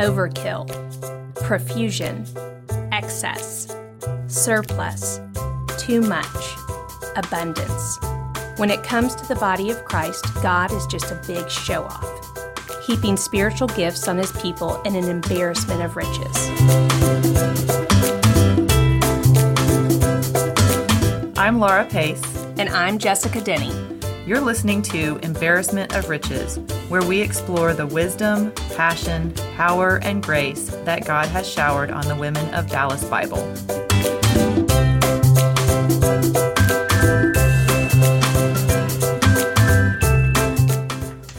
overkill, profusion, excess, surplus, too much, abundance. When it comes to the body of Christ, God is just a big show off, heaping spiritual gifts on his people in an embarrassment of riches. I'm Laura Pace. And I'm Jessica Denny. You're listening to Embarrassment of Riches, where we explore the wisdom, passion, power, and grace that God has showered on the women of Dallas Bible.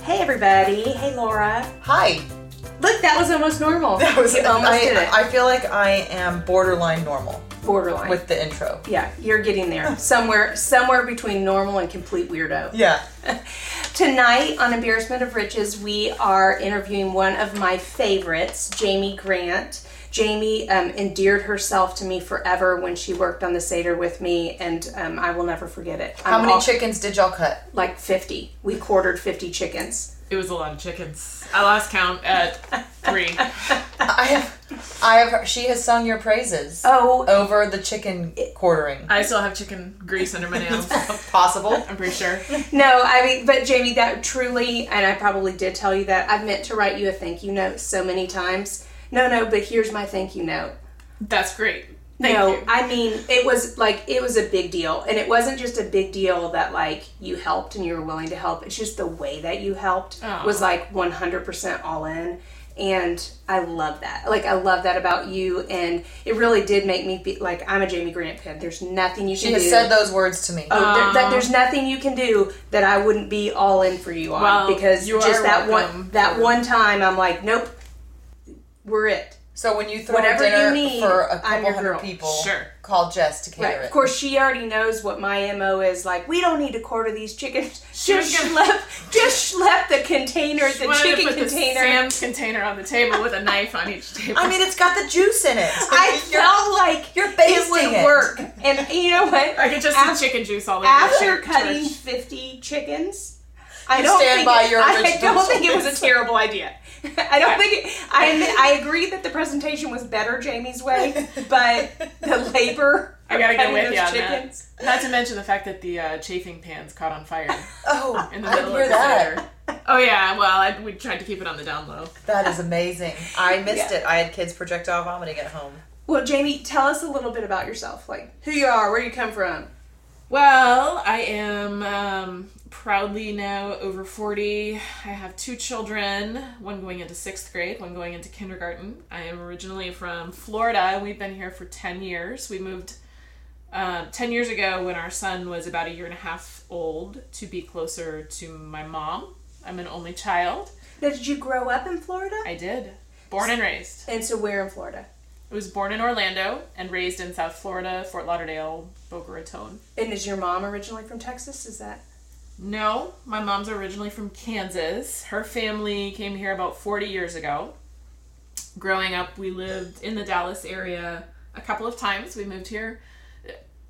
Hey, everybody. Hey, Laura. Hi. Look, that was almost normal. That was you almost I, did it. I feel like I am borderline normal Borderline. with the intro. yeah, you're getting there. somewhere, somewhere between normal and complete weirdo. Yeah. Tonight on Embarrassment of Riches, we are interviewing one of my favorites, Jamie Grant. Jamie um, endeared herself to me forever when she worked on the Seder with me, and um, I will never forget it. How I'm many all- chickens did y'all cut? Like 50. We quartered 50 chickens. It was a lot of chickens. I lost count at three. I have I have she has sung your praises Oh, over the chicken quartering. I still have chicken grease under my nails. Possible. I'm pretty sure. no, I mean, but Jamie, that truly, and I probably did tell you that, I've meant to write you a thank you note so many times. No, no, but here's my thank you note. That's great. Thank no, you. I mean it was like it was a big deal, and it wasn't just a big deal that like you helped and you were willing to help. It's just the way that you helped Aw. was like one hundred percent all in, and I love that. Like I love that about you, and it really did make me be like I'm a Jamie Grant fan. There's nothing you She can has do. said those words to me. Oh, there, that there's nothing you can do that I wouldn't be all in for you on Well, because you just that welcome one that one time I'm like, nope, we're it. So when you throw Whatever a dinner you need, for a I'm couple your hundred girl. people, Sure. call Jess to cater Right. it. Of course, she already knows what my mo is. Like, we don't need to quarter these chickens. She Just gonna- schlep, just schlep the container, the Wanted to chicken put the container. Sam's container on the table with a knife on each table. I mean, it's got the juice in it. I You're- felt like you're it basting would it. work. And you know what? I could just Af- see chicken juice all over After the cutting church. 50 chickens, I You don't stand think by it, your I original don't think it was a choice. terrible idea. I don't think it, I I agree that the presentation was better Jamie's way, but the labor I gotta of get with those you on chickens. that. Not to mention the fact that the uh, chafing pans caught on fire Oh, in the I hear of the that. Seder. Oh yeah, well, I, we tried to keep it on the down low. That is amazing. I missed Yeah. it. I had kids projectile vomiting at home. Well, Jamie, tell us a little bit about yourself. Like who you are, where you come from. Well, I am um, proudly now over 40. I have two children, one going into sixth grade, one going into kindergarten. I am originally from Florida. We've been here for 10 years. We moved uh, 10 years ago when our son was about a year and a half old to be closer to my mom. I'm an only child. Now, did you grow up in Florida? I did. Born and raised. And so where in Florida? I was born in Orlando and raised in South Florida, Fort Lauderdale, Boca Raton. And is your mom originally from Texas? Is that No, my mom's originally from Kansas. Her family came here about 40 years ago. Growing up, we lived in the Dallas area a couple of times. We moved here.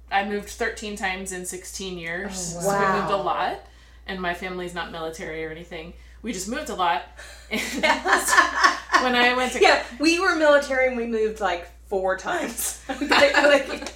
I moved 13 times in 16 years. Oh, so we moved a lot. And my family's not military or anything. We just moved a lot. When I went to Yeah, we were military and we moved like four times. Like-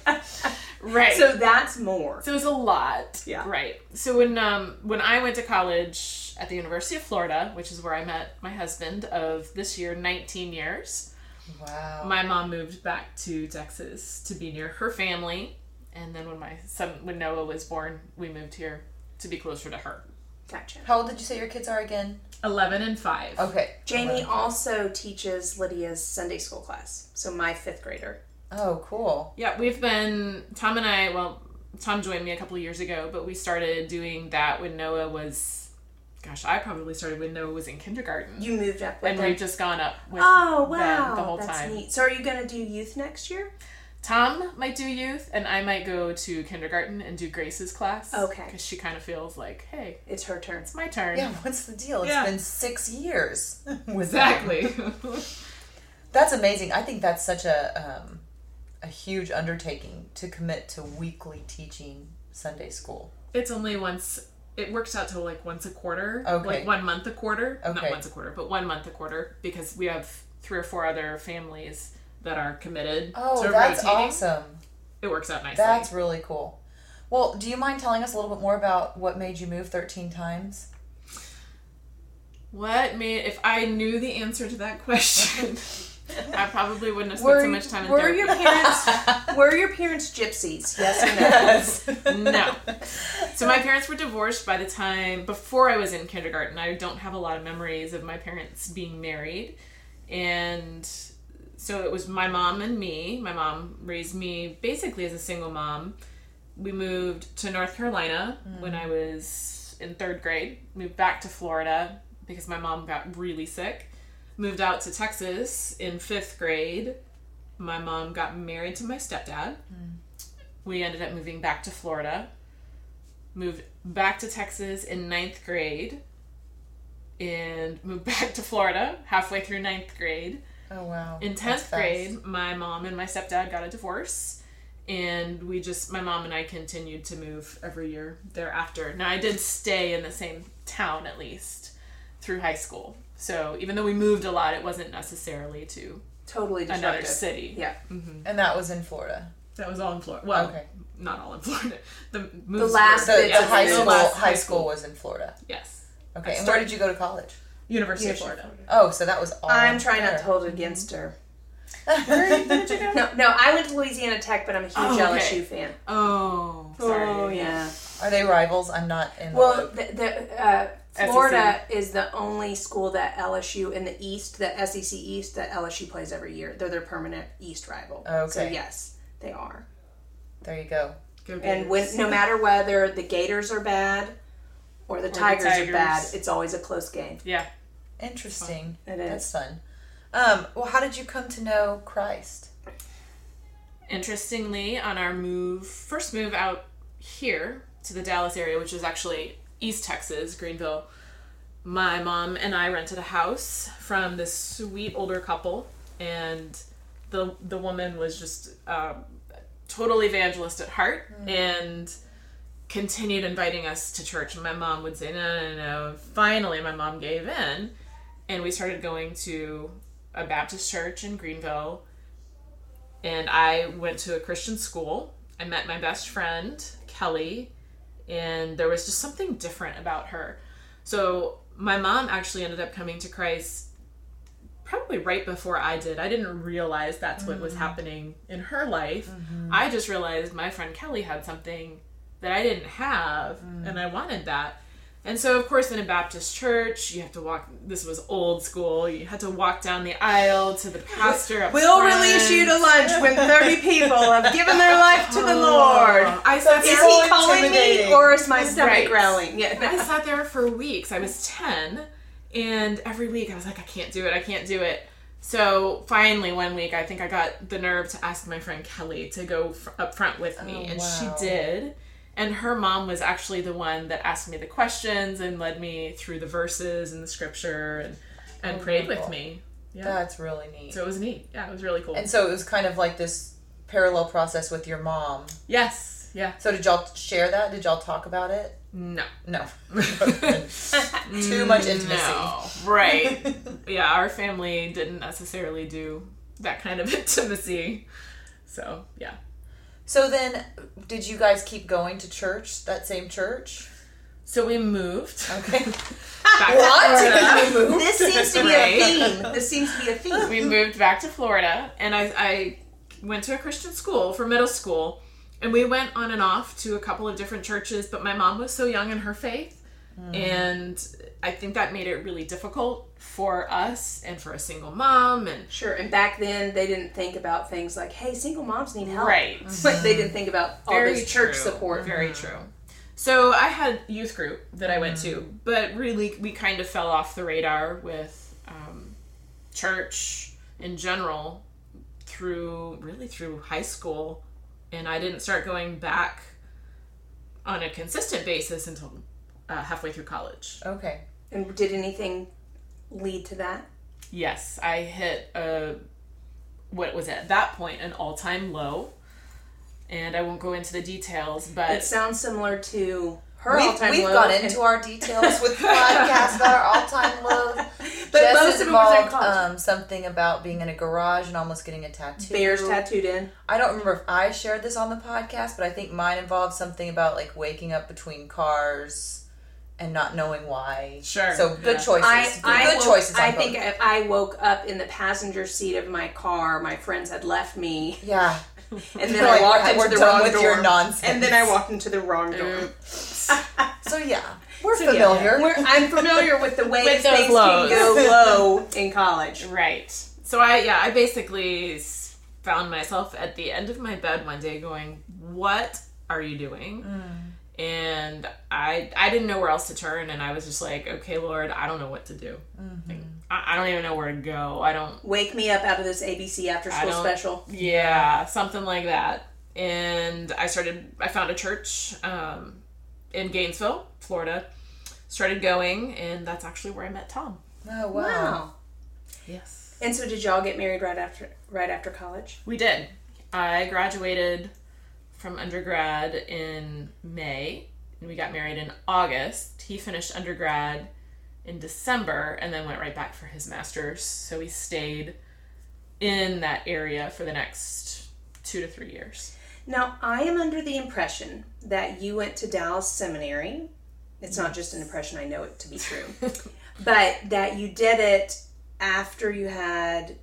right. so that's more. So it's a lot. Yeah. Right. So when um when I went to college at the University of Florida, which is where I met my husband of this year 19 years, Wow. my mom moved back to Texas to be near her family, and then when my son when Noah was born, we moved here to be closer to her. Gotcha. How old did you say your kids are again? 11 and 5. Okay. Jamie Eleven. also teaches Lydia's Sunday school class. So my fifth grader. Oh, cool. Yeah, we've been Tom and I. Well, Tom joined me a couple of years ago, but we started doing that when Noah was. Gosh, I probably started when Noah was in kindergarten. You moved up with and them. we've just gone up with Oh wow, the whole that's time. neat. So are you gonna do youth next year? Tom might do youth, and I might go to kindergarten and do Grace's class. Okay. Because she kind of feels like, hey, It's her turn. it's my turn. Yeah, what's the deal? It's Yeah. been six years. with Exactly. That's amazing. I think that's such a um, a huge undertaking to commit to weekly teaching Sunday school. it's only once. It works out to like once a quarter. Okay. Like one month a quarter. Not once a quarter, but one month a quarter because we have three or four other families that are committed Oh, to that's rotating. awesome. It works out nicely. That's really cool. Well, do you mind telling us a little bit more about what made you move 13 times? What made if I knew the answer to that question, I probably wouldn't have spent Were, so much time in were therapy. your parents were your parents gypsies? Yes or no? no. So my parents were divorced by the time before I was in kindergarten. I don't have a lot of memories of my parents being married. And so it was my mom and me. My mom raised me basically as a single mom. We moved to North Carolina mm. when I was in 3rd grade. Moved back to Florida because my mom got really sick. Moved out to Texas in 5th grade. My mom got married to my stepdad. Hmm. We ended up moving back to Florida moved back to Texas in ninth grade and moved back to Florida halfway through ninth grade. Oh, wow. In That's 10th fast. grade, my mom and my stepdad got a divorce. And we just, my mom and I continued to move every year thereafter. Now, I did stay in the same town at least through high school. So even though we moved a lot, it wasn't necessarily to Totally another city. Yeah. And that was in Florida. That was all in Florida. Well, Okay. not all in Florida. The, moves last were, the bits of high school last high school was in Florida. Yes. Okay. I And where did you go to college? University of University Florida. Oh, so that was all. I'm trying not to hold it against her. Where did you go? No, no, I went to Louisiana Tech, but I'm a huge Oh, okay. LSU fan. Oh, sorry. Oh yeah. Are they rivals? I'm not in. Well, the, the uh, Florida is the only school that LSU in the East, the SEC East, that LSU plays every year. They're their permanent East rival. So Okay. yes, they are. there you go. Go And when no matter whether the Gators are bad or the, Tigers, Tigers. are bad, it's always a close game. yeah. Interesting. It That's fun. Um, well, how did you come to know Christ? Interestingly, on our move, first move out here to the Dallas area, which is actually East Texas, Greenville, my mom and I rented a house from this sweet older couple, and the the woman was just um, total evangelist at heart and continued inviting us to church. And my mom would say, no, no, no. Finally, my mom gave in, and we started going to a Baptist church in Greenville. And I went to a Christian school. I met my best friend, Kelly, and there was just something different about her. So, my mom actually ended up coming to Christ probably right before I did. I didn't realize that's what was mm. happening in her life. Mm-hmm. I just realized my friend Kelly had something that I didn't have, and I mm. wanted that. And so, of course, in a Baptist church, you have to walk. This was old school. You had to walk down the aisle to the pastor. We'll front. release you to lunch when 30 people have given their life to the oh, Lord. I sat Is there. he calling me or is my stomach Right. growling? I Yeah. sat there for weeks. I was 10, and every week I was like, I can't do it, I can't do it. So finally, one week, I think I got the nerve to ask my friend Kelly to go fr- up front with me, Oh, and wow. she did. And her mom was actually the one that asked me the questions and led me through the verses and the scripture and, and oh, prayed with me. Yeah. That's really neat. So it was neat. Yeah, it was really cool. and so it was kind of like this parallel process with your mom. yes. Yeah. So did y'all share that? Did y'all talk about it? No. No. Too much intimacy. No, right. yeah, our family didn't necessarily do that kind of intimacy. So, yeah. So then, did you guys keep going to church? That same church? So we moved. Okay. Back to What? Florida. This seems to be a theme. This seems to be a theme. we moved back to Florida, and I, I went to a Christian school for middle school, and we went on and off to a couple of different churches. But my mom was so young in her faith, and I think that made it really difficult for us and for a single mom. And Sure, and back then they didn't think about things like, "Hey, single moms need help." right, But they didn't think about all very this church support. Very true. So I had youth group that I went to, but really we kind of fell off the radar with um, church in general through really through high school, and I didn't start going back on a consistent basis until uh, halfway through college. Okay. And did anything lead to that? Yes, I hit a what was at that point an all time low, and I won't go into the details, but It sounds similar to her all-time low. we've low. gone into our details with the podcast about our all-time low. but But Jess most of it was in involved college. um, something about being in a garage and almost getting a tattoo. Bears tattooed in. I don't remember if I shared this on the podcast, but I think mine involved something about like waking up between cars and not knowing why. Sure, So good yeah. choices. I, good I, good woke, choices. On I both. think if I woke up in the passenger seat of my car. My friends had left me, Yeah. and then Like, I walked into the wrong with door. your nonsense. And then I walked into the wrong door. Mm. So yeah, we're So, yeah, familiar. we're- I'm familiar with the way With things lows. can go low in college. Right. So I yeah, I basically found myself at the end of my bed one day going, "What are you doing?" Mm. And I I didn't know where else to turn, and I was just like, "Okay, Lord, I don't know what to do. Like, I, I don't even know where to go. I don't Wake me up out of this ABC after school special. Yeah, something like that. And I started, I found a church um, in Gainesville, Florida. Started going, and that's actually where I met Tom. oh wow. Wow. Yes. And so did y'all get married right after right after college? We did. I graduated from undergrad in May, and we got married in August. He finished undergrad in December and then went right back for his master's. So we stayed in that area for the next two to three years. Now, I am under the impression that you went to Dallas Seminary. It's not just an impression, I know it to be true. but that you did it after you had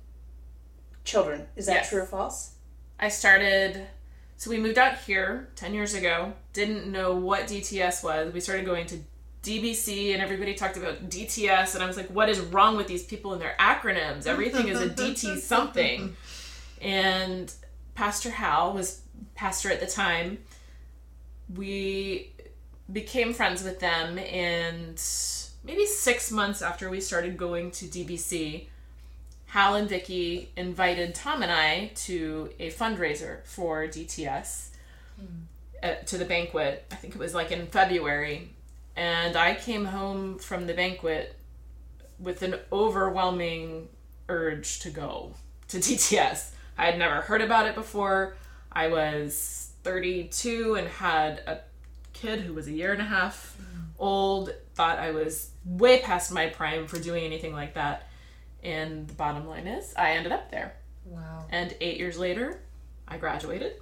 children. Is that Yes. true or false? I started, so we moved out here 10 years ago, didn't know what DTS was. We started going to DBC and everybody talked about DTS, and I was like, what is wrong with these people and their acronyms? Everything is a DT something. And Pastor Hal was pastor at the time. We became friends with them, and maybe six months after we started going to DBC, Hal and Vicky invited Tom and I to a fundraiser for DTS uh, to the banquet. I think it was like in February. And I came home from the banquet with an overwhelming urge to go to DTS. I had never heard about it before. I was 32 and had a kid who was a year and a half old, thought I was way past my prime for doing anything like that. And the bottom line is, I ended up there. Wow. And eight years later, I graduated.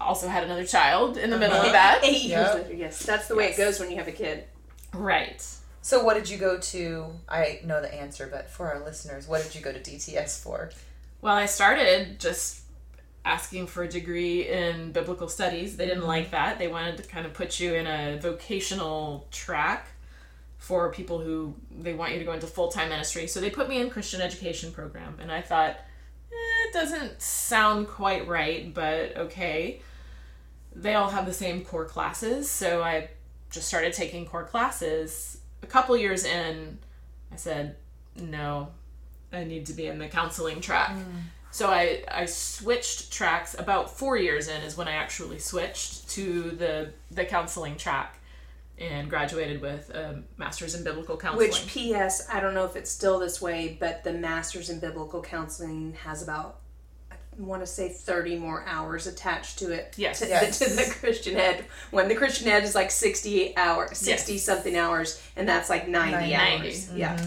Also had another child in the middle of uh-huh. that. Eight Yeah. years later, yes. That's the way it goes when you have a kid. Right. So what did you go to? I know the answer, but for our listeners, what did you go to DTS for? Well, I started just asking for a degree in biblical studies. They didn't mm-hmm. like that. They wanted to kind of put you in a vocational track for people who they want you to go into full-time ministry. So they put me in Christian education program and I thought, eh, it doesn't sound quite right, but okay. They all have the same core classes, so I just started taking core classes. A couple years in, I said, no, I need to be in the counseling track. So I, I switched tracks about four years in is when I actually switched to the the counseling track and graduated with a master's in biblical counseling. Which, P.S., I don't know if it's still this way, but the Masters in Biblical Counseling has about, I want to say, 30 more hours attached to it. Yes. To, Yes. to the Christian Ed. When the Christian Ed is like 60 hours, 60 Yes. something hours, and that's like 90, 90. hours. Yeah.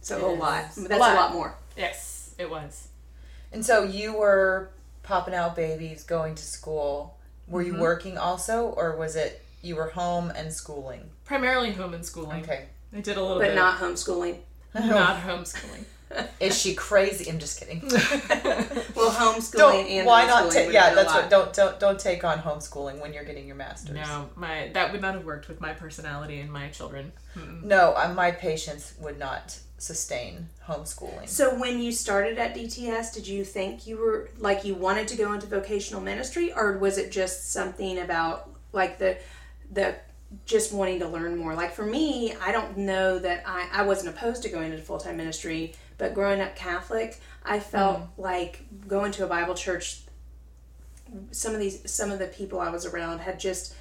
So a lot. That's a lot. lot more. yes, it was. And so you were popping out babies, going to school. Were Mm-hmm. you working also, or was it you were home and schooling? Primarily home and schooling. Okay. I did a little But bit not homeschooling. not homeschooling. Is she crazy? I'm just kidding. Well, homeschooling don't. and Why not homeschooling take? would Yeah, have been a that's what. Don't don't don't take on homeschooling when you're getting your master's. No, my that would not have worked with my personality and my children. No, uh, my patience would not sustain homeschooling. So when you started at DTS, did you think you were like you wanted to go into vocational ministry, or was it just something about like the the just wanting to learn more? Like for me, I don't know that I I wasn't opposed to going into full time ministry, but growing up Catholic, I felt mm. like going to a Bible church. Some of these some of the people I was around had just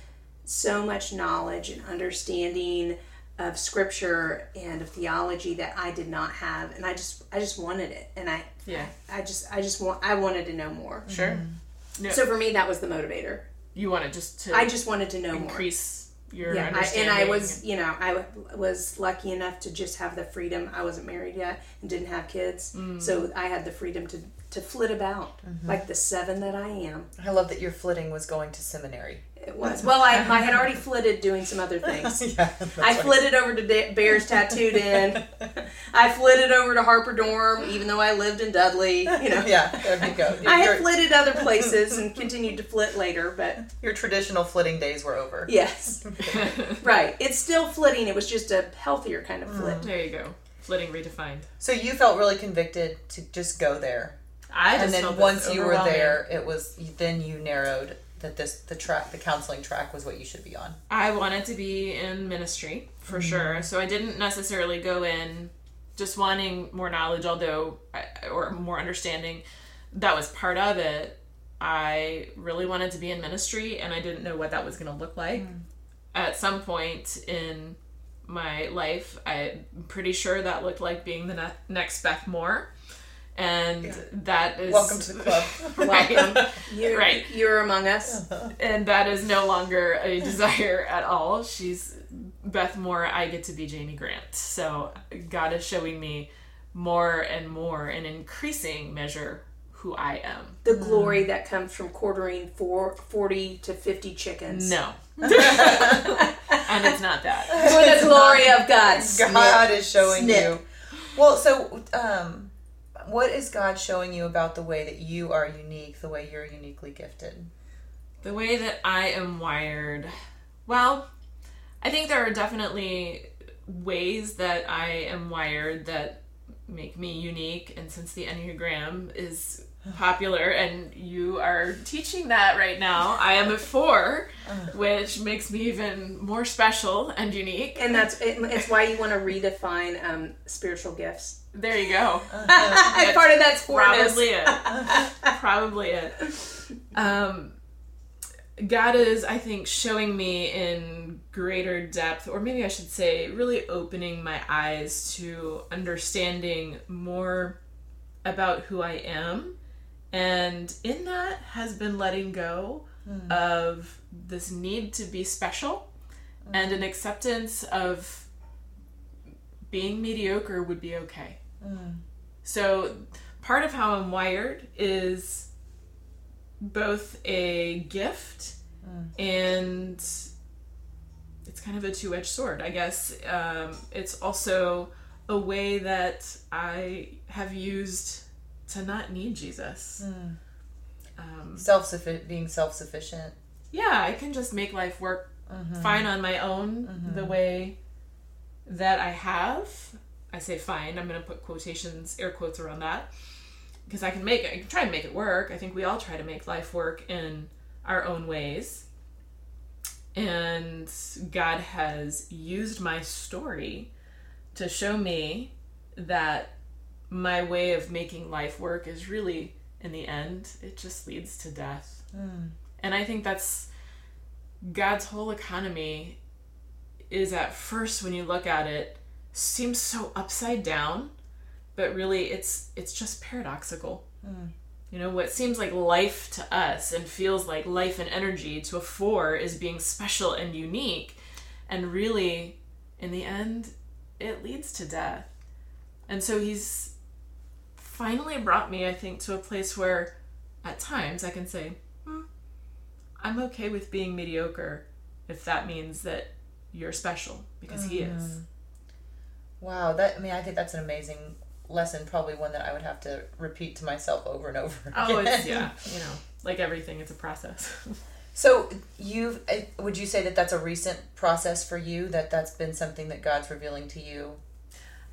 so much knowledge and understanding of scripture and of theology that I did not have and I just I just wanted it and I Yeah. I just I just want I wanted to know more. Sure. Mm-hmm. So for me that was the motivator. You wanted just to I just wanted to know more. increase your yeah, I, and. I was, you know, I w- was lucky enough to just have the freedom. I wasn't married yet and didn't have kids, Mm. so I had the freedom to to flit about Mm-hmm. like the seven that I am. I love that your flitting was going to seminary. It was well, I, I had already flitted doing some other things. yeah, I flitted over to Da- Bears Tattooed In. I flitted over to Harper Dorm, even though I lived in Dudley. You know, yeah, there you go. I your, had flitted other places and continued to flit later, but your traditional flitting days were over. yes, right. It's still flitting. It was just a healthier kind of flit. Mm. there you go. Flitting redefined. So you felt really convicted to just go there, I just and then felt once you were there, it was then you narrowed that this the track the counseling track was what you should be on. I wanted to be in ministry for mm-hmm. sure. So I didn't necessarily go in just wanting more knowledge, although or more understanding. That was part of it. I really wanted to be in ministry, and I didn't know what that was going to look like. Mm. At some point in my life, I'm pretty sure that looked like being the ne- next Beth Moore, and that is Welcome to the club. right. You're, Right. You're among us. and that is no longer a desire at all. She's Beth Moore. I get to be Jamie Grant. So God is showing me more and more, in increasing measure, who I am. The glory that comes from quartering four, 40 to 50 chickens. No, and it's not that. For the glory of God. God is showing Snip. you. Well, so um, what is God showing you about the way that you are unique, the way you're uniquely gifted? The way that I am wired, well, I think there are definitely ways that I am wired that make me unique. And since the Enneagram is popular and you are teaching that right now, I am a four, which makes me even more special and unique. And that's it, it's why you want to redefine um, spiritual gifts. There you go. Part of that's fourness. Probably it. Probably it. Um, God is, I think, showing me in greater depth, or maybe I should say, really opening my eyes to understanding more about who I am. And in that has been letting go hmm. of this need to be special hmm. and an acceptance of being mediocre would be okay. Hmm. So, part of how I'm wired is both a gift and it's kind of a two edged sword, I guess. Um, it's also a way that I have used to not need Jesus. Hmm. Um, Self sufficient, being self sufficient. yeah, I can just make life work mm-hmm. fine on my own the mm-hmm. way that I have. I say fine. I'm going to put quotations, air quotes around that because I can make it. I can try and make it work. I think we all try to make life work in our own ways. And God has used my story to show me that my way of making life work is really, in the end, it just leads to death. Hmm. And I think that's God's whole economy is at first when you look at it seems so upside down, but really it's it's just paradoxical. Hmm. You know, what seems like life to us and feels like life and energy to a four is being special and unique. And really, in the end, it leads to death. And so he's finally brought me, I think, to a place where at times I can say, hmm, I'm okay with being mediocre if that means that you're special because he is. Wow, that I mean, I think that's an amazing lesson. Probably one that I would have to repeat to myself over and over. Oh, it's, yeah, you know, like everything, it's a process. So you've eh, would you say that that's a recent process for you? That that's been something that God's revealing to you?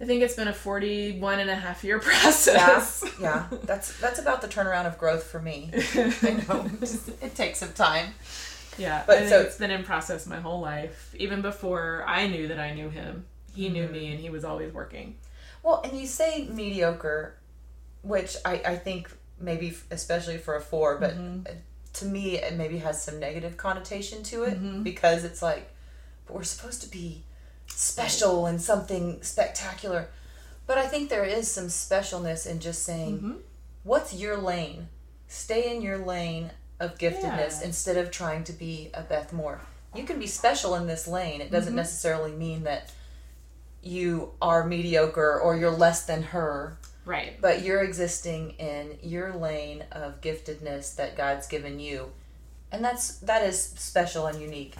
I think it's been a 41 and a half year process. yeah. That's that's about the turnaround of growth for me. I know it takes some time. Yeah, But so- it's been in process my whole life. Even before I knew that I knew him, he knew Mm-hmm. me and he was always working. Well, and you say mediocre, which I, I think maybe especially for a four, but uh, to me it maybe has some negative connotation to it because it's like, but we're supposed to be special and something spectacular. But I think there is some specialness in just saying, what's your lane? Stay in your lane of giftedness Yeah. instead of trying to be a Beth Moore. you can be special in this lane. It Mm-hmm. doesn't necessarily mean that you are mediocre or you're less than her, Right. but you're existing in your lane of giftedness that God's given you. And that's that is special and unique.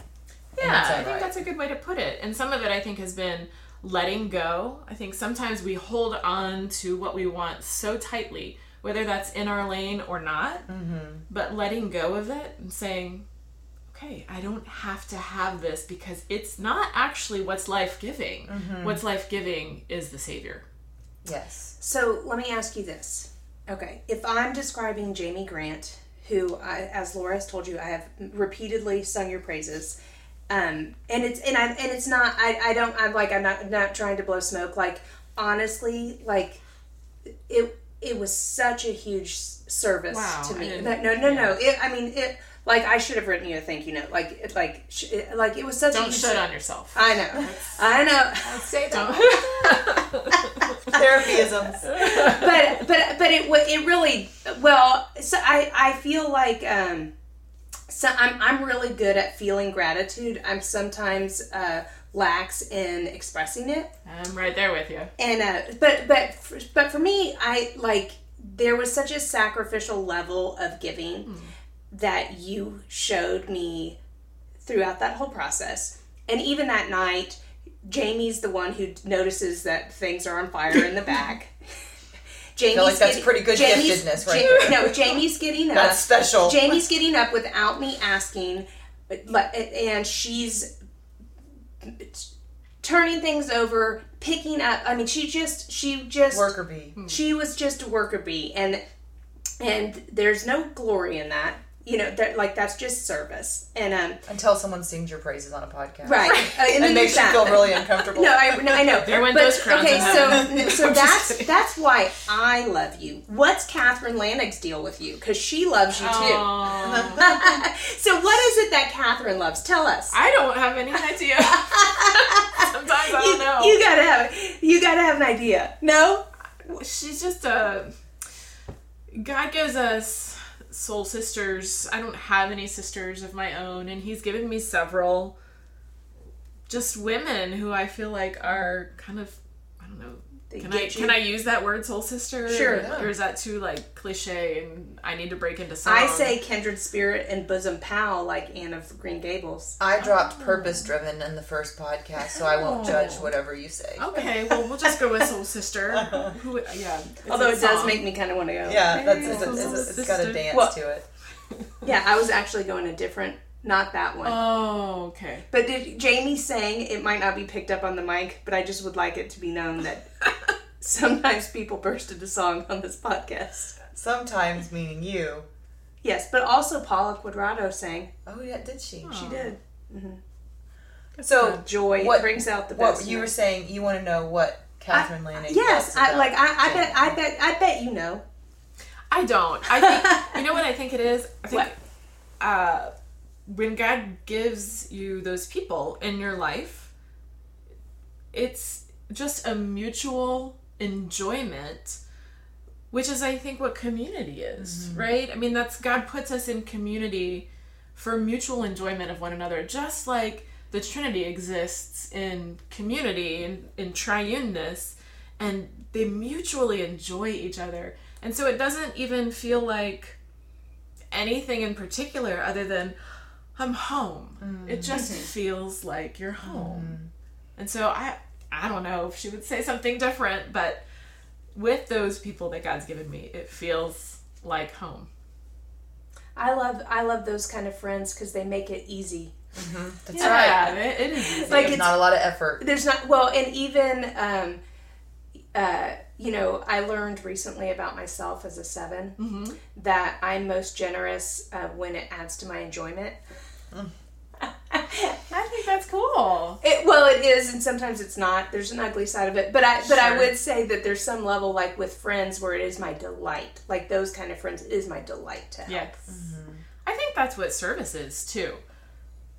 In Yeah, I think right. that's a good way to put it. And some of it I think has been letting go. I think sometimes we hold on to what we want so tightly, whether that's in our lane or not, Mm-hmm. but letting go of it and saying, okay, I don't have to have this because it's not actually what's life giving. Mm-hmm. What's life giving is the Savior. Yes. So let me ask you this. Okay, if I'm describing Jamie Grant, who, I, as Laura has told you, I have repeatedly sung your praises, um, and it's and I and it's not. I, I don't. I'm like I'm not not trying to blow smoke. Like honestly, like it it was such a huge service Wow, to me. That, no, no, no. It, I mean it. Like I should have written you a thank you note. Like it, like sh- it, like it was such Don't huge shut on yourself. I know. I know. Say that. Therapyisms. but but but it it really well. So I I feel like um, so I'm I'm really good at feeling gratitude. I'm sometimes uh, lax in expressing it, I'm right there with you. and uh, but but for, but for me, I like there was such a sacrificial level of giving that you showed me throughout that whole process, and even that night. Jamie's the one who notices that things are on fire in the back. Jamie's like that's getting- pretty good Jamie's- giftedness right Ja- No, Jamie's getting up. That's special. Jamie's getting up without me asking, and she's turning things over, picking up. I mean, she just she just Worker bee. she was just a worker bee, and and there's no glory in that. You know, that like that's just service, and um, Until someone sings your praises on a podcast. right, and, And then makes you feel really uncomfortable. No, I no, I know. There went But, those crowns Okay, so so that's that's why I love you. What's Catherine Lannick's deal with you? Because she loves you too. So what is it that Catherine loves? Tell us. I don't have any idea. Sometimes I you, don't know. you gotta have you gotta have an idea. No. she's just a god gives us soul sisters i don't have any sisters of my own and he's given me several. Just women who i feel like are kind of can I, you. can I use that word soul sister? Sure. Or is that too like cliche and I need to break into song? I say kindred spirit and bosom pal like Anne of Green Gables. I dropped oh. purpose driven in the first podcast, so I won't oh. judge whatever you say. Okay, well we'll just go with soul sister. Who, yeah. Although a it does make me kind of want to go. Yeah, that's it's, it's, it's, it's got a dance Well- to it. Yeah, I was actually going a different, not that one. Oh, okay. But did Jamie saying it might not be picked up on the mic, but I just would like it to be known that sometimes people burst into song on this podcast. Sometimes meaning you. Yes, but also Paula Quadrado sang. Oh yeah, did she? She did. So Joy What- brings out the best. what you were saying? You want to know what Catherine Lanning? Yes, I about like. I, I bet. I bet. I bet you know. I don't. I think you know what I think it is. I think What? uh, when God gives you those people in your life, it's just a mutual enjoyment, which is I think what community is, mm-hmm. right? I mean, that's God puts us in community for mutual enjoyment of one another, just like the Trinity exists in community and in triuneness, and they mutually enjoy each other. And so it doesn't even feel like anything in particular other than I'm home. It just feels like you're home. And so I I don't know if she would say something different, but with those people that God's given me, it feels like home. I love. I love those kind of friends because they make it easy. That's Yeah, right. it, it is easy. Like There's it's- not a lot of effort. There's not well, and even um, uh, you know, I learned recently about myself as a 7 that I'm most generous uh, when it adds to my enjoyment. I think that's cool. It, well, it is, and sometimes it's not. There's an ugly side of it, but I but I would say that there's some level, like with friends, where it is my delight. Like those kind of friends, it is my delight to help. Yes. Mm-hmm. I think that's what service is too.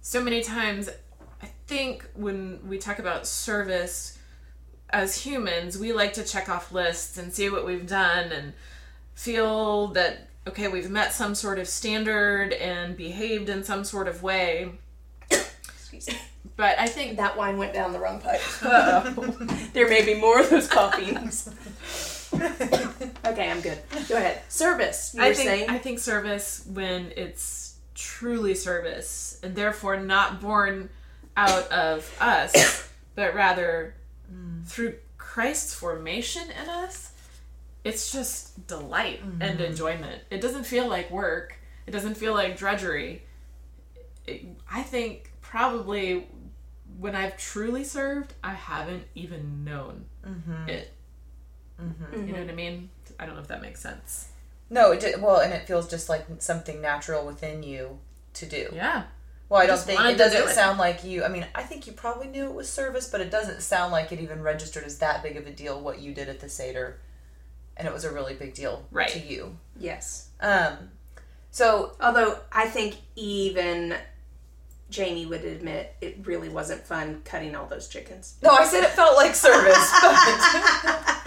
So many times, I think when we talk about service as humans, we like to check off lists and see what we've done and feel that, okay, we've met some sort of standard and behaved in some sort of way. Excuse me. But I think That wine went down the wrong pipe. there may be more of those coffees. okay, I'm good. Go ahead. Service. I think saying. I think service when it's truly service and therefore not born out of us, but rather through Christ's formation in us. It's just delight mm-hmm. and enjoyment. It doesn't feel like work. It doesn't feel like drudgery. It, I think probably when I've truly served, I haven't even known mm-hmm. it. Mm-hmm. You know what I mean? I don't know if that makes sense. No, it did, well, and it feels just like something natural within you to do. Yeah. Well, I don't think it doesn't it. sound like you. I mean, I think you probably knew it was service, but it doesn't sound like it even registered as that big of a deal what you did at the Seder, and it was a really big deal Right. to you. yes. Um, so Although I think even Jamie would admit it really wasn't fun cutting all those chickens. no, I said it felt like service, but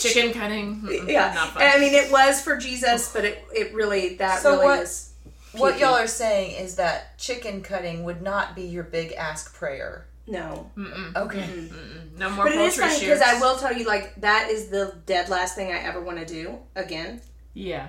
Chicken cutting. Yeah, Not fun. and I mean it was for Jesus, but it it really that So really what- was. what y'all are saying is that chicken cutting would not be your big ask prayer. No, Okay. no more but it is funny because. I will tell you like that is the dead last thing I ever want to do again. Yeah.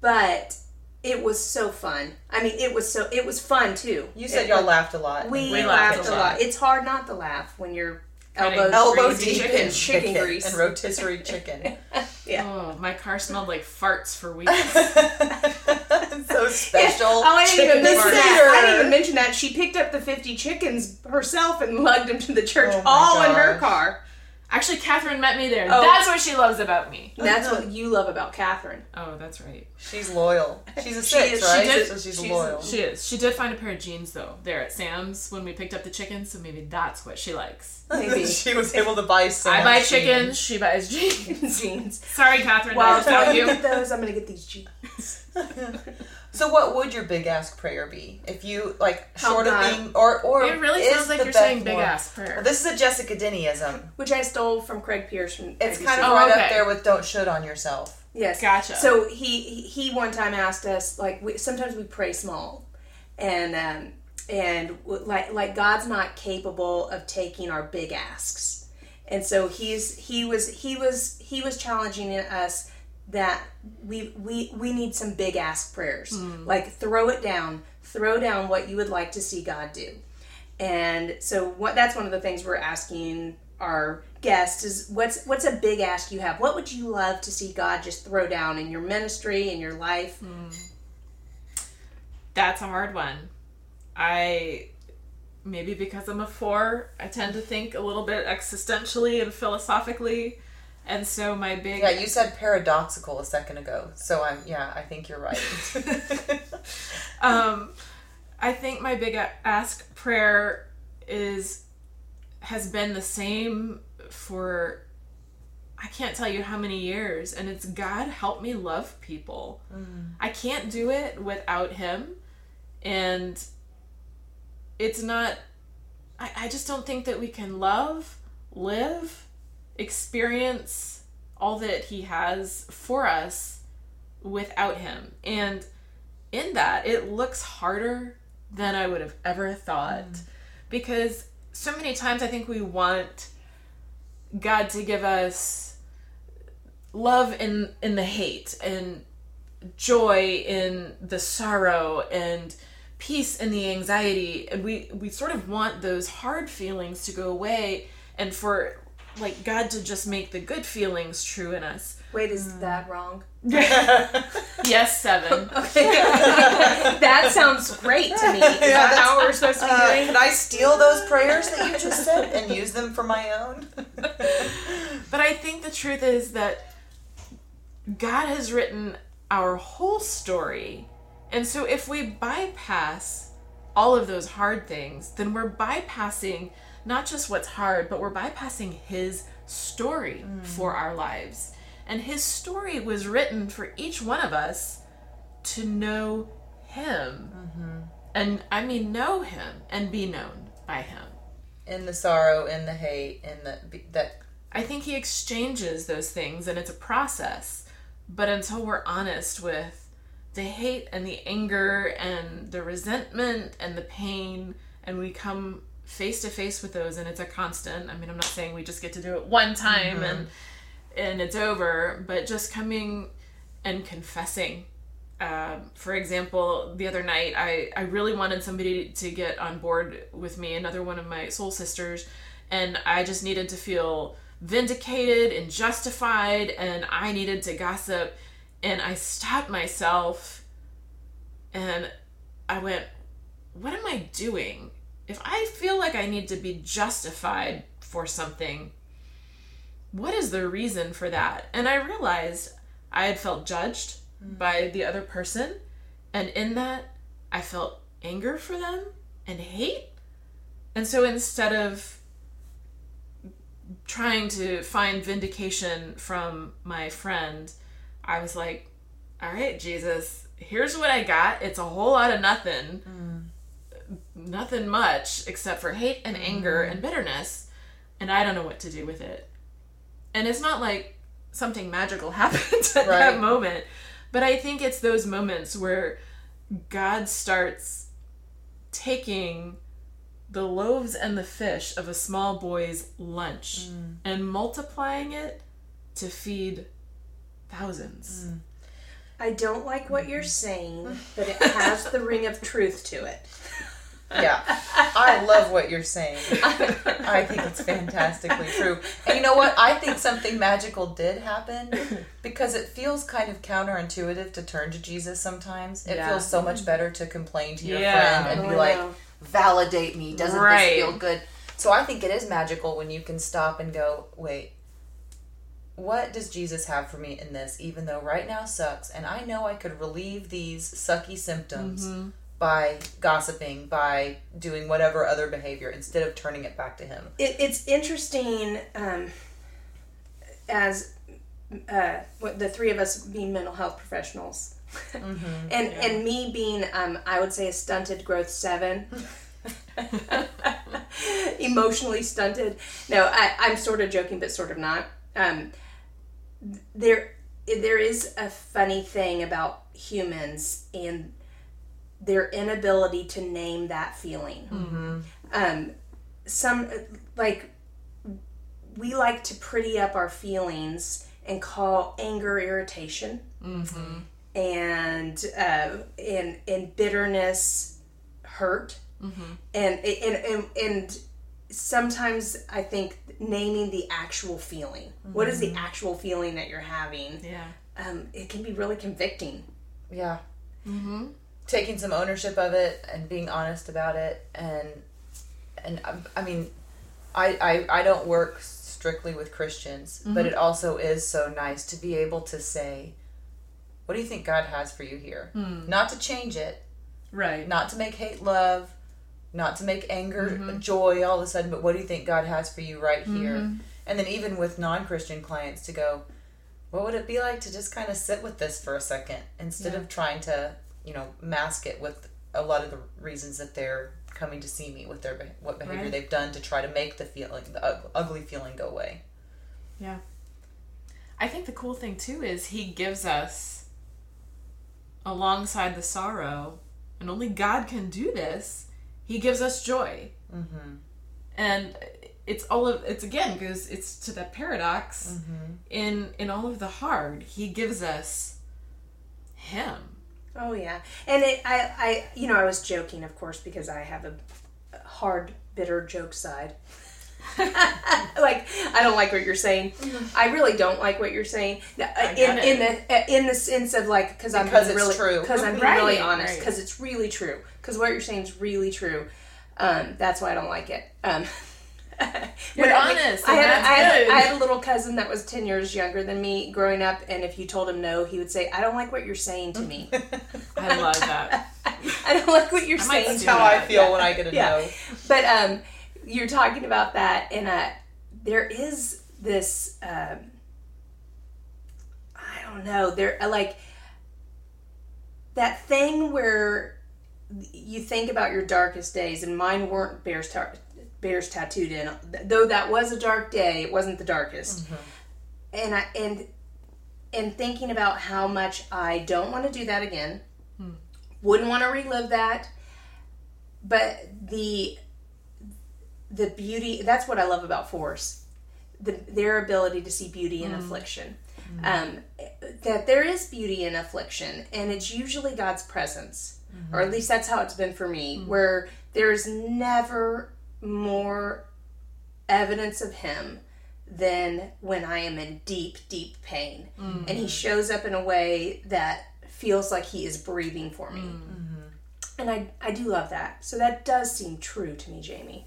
But it was so fun. I mean, it was so it was fun too. You said It y'all laughed a lot. We, We laughed, laughed a a lot. lot. It's hard not to laugh when you're elbow, Elbow greasy deep in chicken chicken grease. and rotisserie chicken. Oh, my car smelled like farts for weeks. so special. Oh, I didn't even mention that. I didn't even mention that. She picked up the 50 chickens herself and lugged them to the church, Oh all in her car. Actually, Catherine met me there. Oh. That's what she loves about me. Oh, that's what you love about Catherine. Oh, that's right. She's loyal. She's a She six, is- she right? did- so she's, she's- loyal. She is. She did find a pair of jeans though there at Sam's when we picked up the chickens, so maybe that's what she likes. Maybe. she was able to buy some. I buy chickens, she buys jeans. jeans. Sorry, Catherine. Well, I just got I'm you. gonna get those. I'm gonna get these jeans. So, what would your big ask prayer be if you like Help short of being or or It really is sounds like you're saying big Moore- ass prayer. Well, this is a Jessica Dennyism. Which I stole from Craig Pierce from It's ABC. kind of Oh, right okay. up there with "Don't should on yourself." Yes. Gotcha. So he he he one time asked us like we, sometimes we pray small, and um, and like like God's not capable of taking our big asks, and so he's he was he was he was challenging us that we we we need some big ask prayers mm. like throw it down throw down what you would like to see God do and so what that's one of the things we're asking our guests is what's what's a big ask you have? What would you love to see God just throw down in your ministry in your life? Mm. That's a hard one. I maybe because I'm a four, I tend to think a little bit existentially and philosophically. And so my big Yeah, you said paradoxical a second ago, so I'm yeah, I think you're right. um I think my big ask prayer is has been the same for I can't tell you how many years and it's God help me love people. I can't do it without him and it's not I, I just don't think that we can love, live, experience all that he has for us without him. And in that, it looks harder than I would have ever thought. Mm-hmm. Because so many times I think we want God to give us love in in the hate and joy in the sorrow and peace in the anxiety and we we sort of want those hard feelings to go away and for like God to just make the good feelings true in us. Wait, is that wrong? Yes, seven. that sounds great to me. Is that how we're supposed to be Uh, doing? can I steal those prayers that you just said and use them for my own? But I think the truth is that God has written our whole story. And so if we bypass all of those hard things, then we're bypassing not just what's hard, but we're bypassing His story mm. for our lives. And His story was written for each one of us to know Him. Mm-hmm. And I mean, know Him and be known by Him. in the sorrow, in the hate, in the that I think he exchanges those things and it's a process. But until we're honest with the hate and the anger and the resentment and the pain and we come face to face with those and it's a constant. I mean, I'm not saying we just get to do it one time and and it's over, but just coming and confessing. Uh, for example, the other night, I, I really wanted somebody to get on board with me, another one of my soul sisters, and I just needed to feel vindicated and justified, and I needed to gossip. And I stopped myself and I went, What am I doing? If I feel like I need to be justified for something, what is the reason for that? And I realized I had felt judged mm. by the other person. And in that, I felt anger for them and hate. And so instead of trying to find vindication from my friend, I was like, all right, Jesus, here's what I got. It's a whole lot of nothing. Mm. Nothing much except for hate and anger mm-hmm. and bitterness. And I don't know what to do with it. And it's not like something magical happened at Right. that moment. But I think it's those moments where God starts taking the loaves and the fish of a small boy's lunch mm. and multiplying it to feed thousands. Mm. I don't like what you're mm-hmm. saying, but it has the ring of truth to it. Yeah, I love what you're saying. I think it's fantastically true. And you know what? I think something magical did happen because it feels kind of counterintuitive to turn to Jesus sometimes. It Yeah. feels so much mm-hmm. better to complain to your Yeah. friend and Oh, be like, validate me. Doesn't Right. this feel good? So I think it is magical when you can stop and go, wait, what does Jesus have for me in this, even though right now sucks? And I know I could relieve these sucky symptoms mm-hmm. By gossiping, by doing whatever other behavior instead of turning it back to Him. it, it's interesting um, as uh, what the three of us being mental health professionals. And and me being um, i would say a stunted growth seven. Emotionally stunted. No I, i'm sort of joking but sort of not. Um, there there is a funny thing about humans and their inability to name that feeling. Um, some like we like to pretty up our feelings and call anger irritation. And uh, and and bitterness hurt. And, and and and sometimes I think naming the actual feeling. What is the actual feeling that you're having? Yeah. um, it can be really convicting. Yeah. Mm-hmm. Taking some ownership of it and being honest about it, and and um, I mean, I I, I don't work strictly with Christians, but mm-hmm. it also is so nice to be able to say, "What do you think God has for you here?" Hmm. Not to change it, Right. not to make hate love, not to make anger mm-hmm. joy all of a sudden, but what do you think God has for you right here? Mm-hmm. And then even with non-Christian clients to go, what would it be like to just kind of sit with this for a second instead of trying to, you know, mask it with a lot of the reasons that they're coming to see me with their what behavior Right. they've done to try to make the feeling the ugly feeling go away. Yeah. I think the cool thing too is he gives us alongside the sorrow, and only God can do this. He gives us joy, mm-hmm. and it's all of it's again goes it's to that paradox in in all of the hard. He gives us Him. Oh yeah, and it, I, I, you know, I was joking, of course, because I have a hard, bitter joke side. like I don't like what you're saying. I really don't like what you're saying. Now, uh, In in the uh, in the sense of like because I'm Because really true. because I'm Right, really honest right. because it's really true because what you're saying is really true. Um, that's why I don't like it. Um, You're when honest, I and had, that's I, had, good. I had a little cousin that was 10 years younger than me growing up, and if you told him no, he would say, I don't like what you're saying to me. I love that. I don't like what you're might saying steal to That's me. how I Yeah. feel when I get a Yeah. no. But um, you're talking about that, and uh, there is this, um, I don't know, there, uh, like, that thing where you think about your darkest days, and mine weren't bears, tar- bears tattooed in. Though that was a dark day, it wasn't the darkest. Mm-hmm. And I and and thinking about how much I don't want to do that again, hmm. wouldn't want to relive that, but the the beauty that's what I love about Fours. The, their ability to see beauty in hmm. affliction. Hmm. Um, that there is beauty in affliction, and it's usually God's presence, mm-hmm. or at least that's how it's been for me, where there's never more evidence of Him than when I am in deep, deep pain. Mm. And He shows up in a way that feels like He is breathing for me. Mm. Mm-hmm. And I, I do love that. So that does seem true to me, Jamie.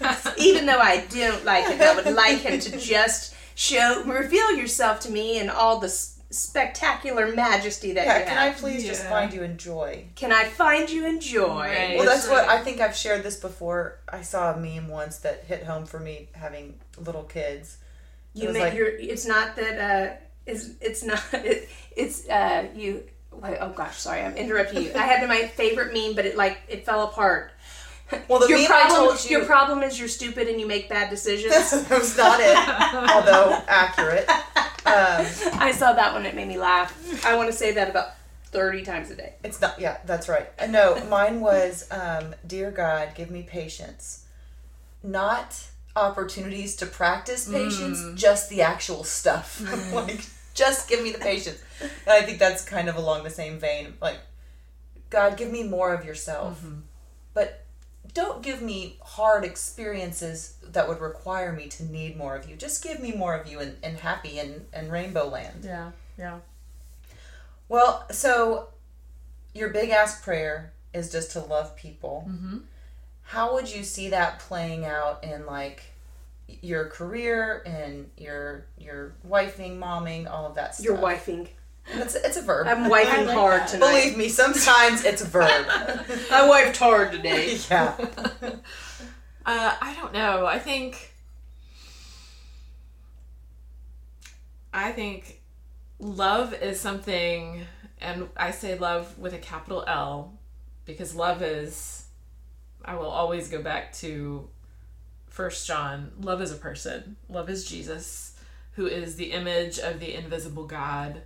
Even though I don't like him, I would like him to just show, reveal yourself to me and all the spectacular majesty that Yeah, you can I have. please just find you in joy? Can I find you in joy? Right. Well, that's what. I think I've shared this before. I saw a meme once that hit home for me having little kids. It You make like- your. It's not that. Uh, it's it's not. It, it's uh you. Oh gosh, sorry, I'm interrupting you. I had my favorite meme, but it like it fell apart. Well, the your problem, you your problem is you're stupid and you make bad decisions. that was not it, although accurate. Um, I saw that one; it made me laugh. I want to say that about thirty times a day. it's not. Yeah, that's right. Uh, No, mine was, um, "Dear God, give me patience, not opportunities to practice patience, just the actual stuff. like, just give me the patience." And I think that's kind of along the same vein. Like, God, give me more of yourself, but don't give me hard experiences that would require me to need more of you. Just give me more of you and, and happy and, and rainbow land. Yeah, yeah. Well, so your big ask prayer is just to love people. Mm-hmm. How would you see that playing out in like your career and your your wifing, momming, all of that stuff? You're wifing. It's, it's a verb. I'm wiping like hard that. tonight. Believe me, sometimes it's a verb. I wifed hard today. yeah. Uh, I don't know. I think. I think love is something, and I say love with a capital L because love is. I will always go back to First John. Love is a person. Love is Jesus, who is the image of the invisible God.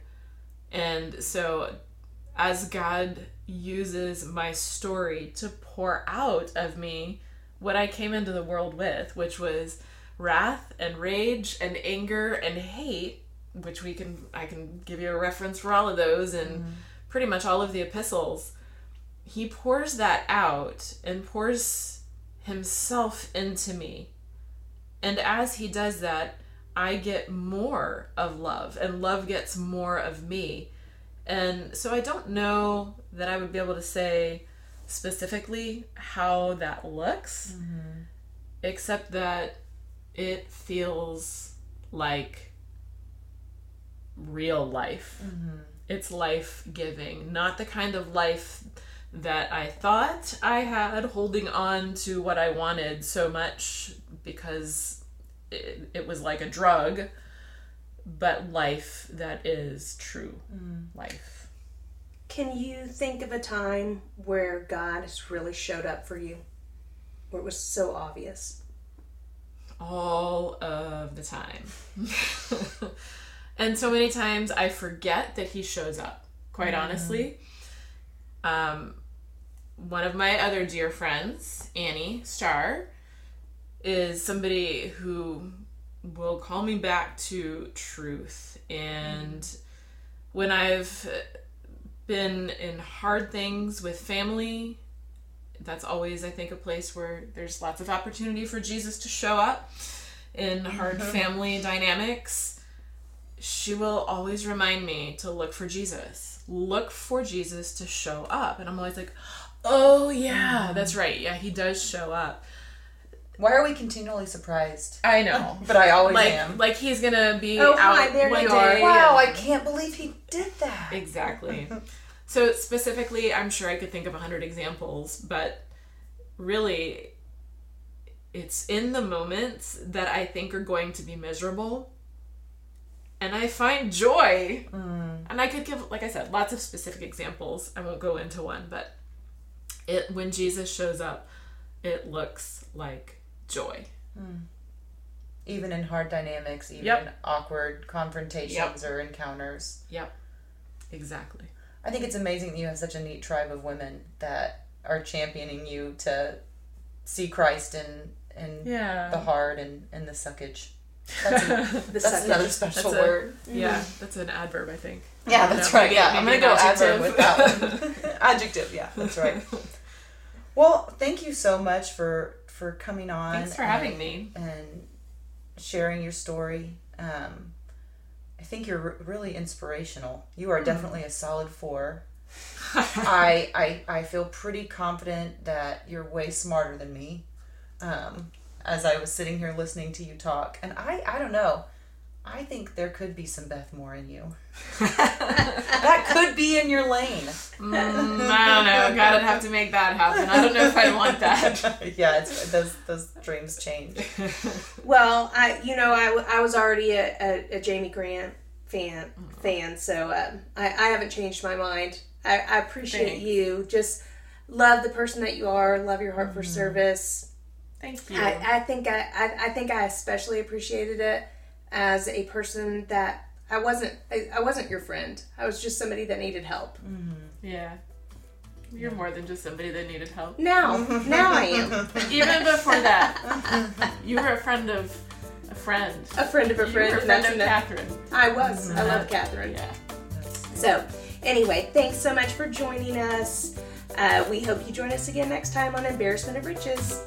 And so, as God uses my story to pour out of me what I came into the world with, which was wrath and rage and anger and hate, which we can I can give you a reference for all of those and mm-hmm. pretty much all of the epistles. He pours that out and pours himself into me. And as he does that, I get more of love and love gets more of me. And so I don't know that I would be able to say specifically how that looks, mm-hmm. except that it feels like real life. Mm-hmm. It's life giving, not the kind of life that I thought I had holding on to what I wanted so much because it, it was like a drug, but life that is true life. Can you think of a time where God has really showed up for you? Where it was so obvious? all of the time. and so many times I forget that he shows up, quite honestly. Um, one of my other dear friends, Annie Starr, is somebody who will call me back to truth. And when I've been in hard things with family, that's always, I think, a place where there's lots of opportunity for Jesus to show up in hard mm-hmm. family dynamics. She will always remind me to look for Jesus. Look for Jesus to show up. And I'm always like, oh, yeah, mm-hmm. that's right. Yeah, he does show up. Why are we continually surprised? I know. But I always like, am. like he's gonna be Oh, out hi, there one you day. wow, and- I can't believe he did that. Exactly. so specifically, I'm sure I could think of a hundred examples, but really, it's in the moments that I think are going to be miserable, and I find joy. Mm. And I could give, like I said, lots of specific examples. I won't go into one, but it when Jesus shows up, it looks like joy. Hmm. Even in hard dynamics, even Yep. in awkward confrontations or encounters. Yep. Exactly. I think it's amazing that you have such a neat tribe of women that are championing you to see Christ in in Yeah. the hard and, and the suckage. That's, a, that's suckage. another special That's a- word. Yeah, mm-hmm. that's an adverb, I think. Yeah, that's right. maybe- Yeah, I'm gonna go adverb with that one. adjective. Yeah, that's right. Well, thank you so much for for coming on. Thanks for having me. and sharing your story. Um, I think you're r- really inspirational. You are definitely a solid four. I, I I feel pretty confident that you're way smarter than me. Um, as I was sitting here listening to you talk, and I I don't know. I think there could be some Beth Moore in you. that could be in your lane. Mm, I don't know. God, I'd have to make that happen. I don't know if I'd want that. yeah, it's those those dreams change. Well, I you know I, I was already a, a, a Jamie Grant fan fan, so um, I, I haven't changed my mind. I, I appreciate Thanks. you. Just love the person that you are. Love your heart for service. Thank you. I, I think I, I I think I especially appreciated it as a person that I wasn't I, I wasn't your friend. I was just somebody that needed help. yeah. You're more than just somebody that needed help. Now now I am Even before that, you were a friend of a friend. a friend of a You friend. were a friend of enough. Catherine. I was. I love Catherine. Yeah. So, anyway, thanks so much for joining us. Uh, we hope you join us again next time on Embarrassment of Riches.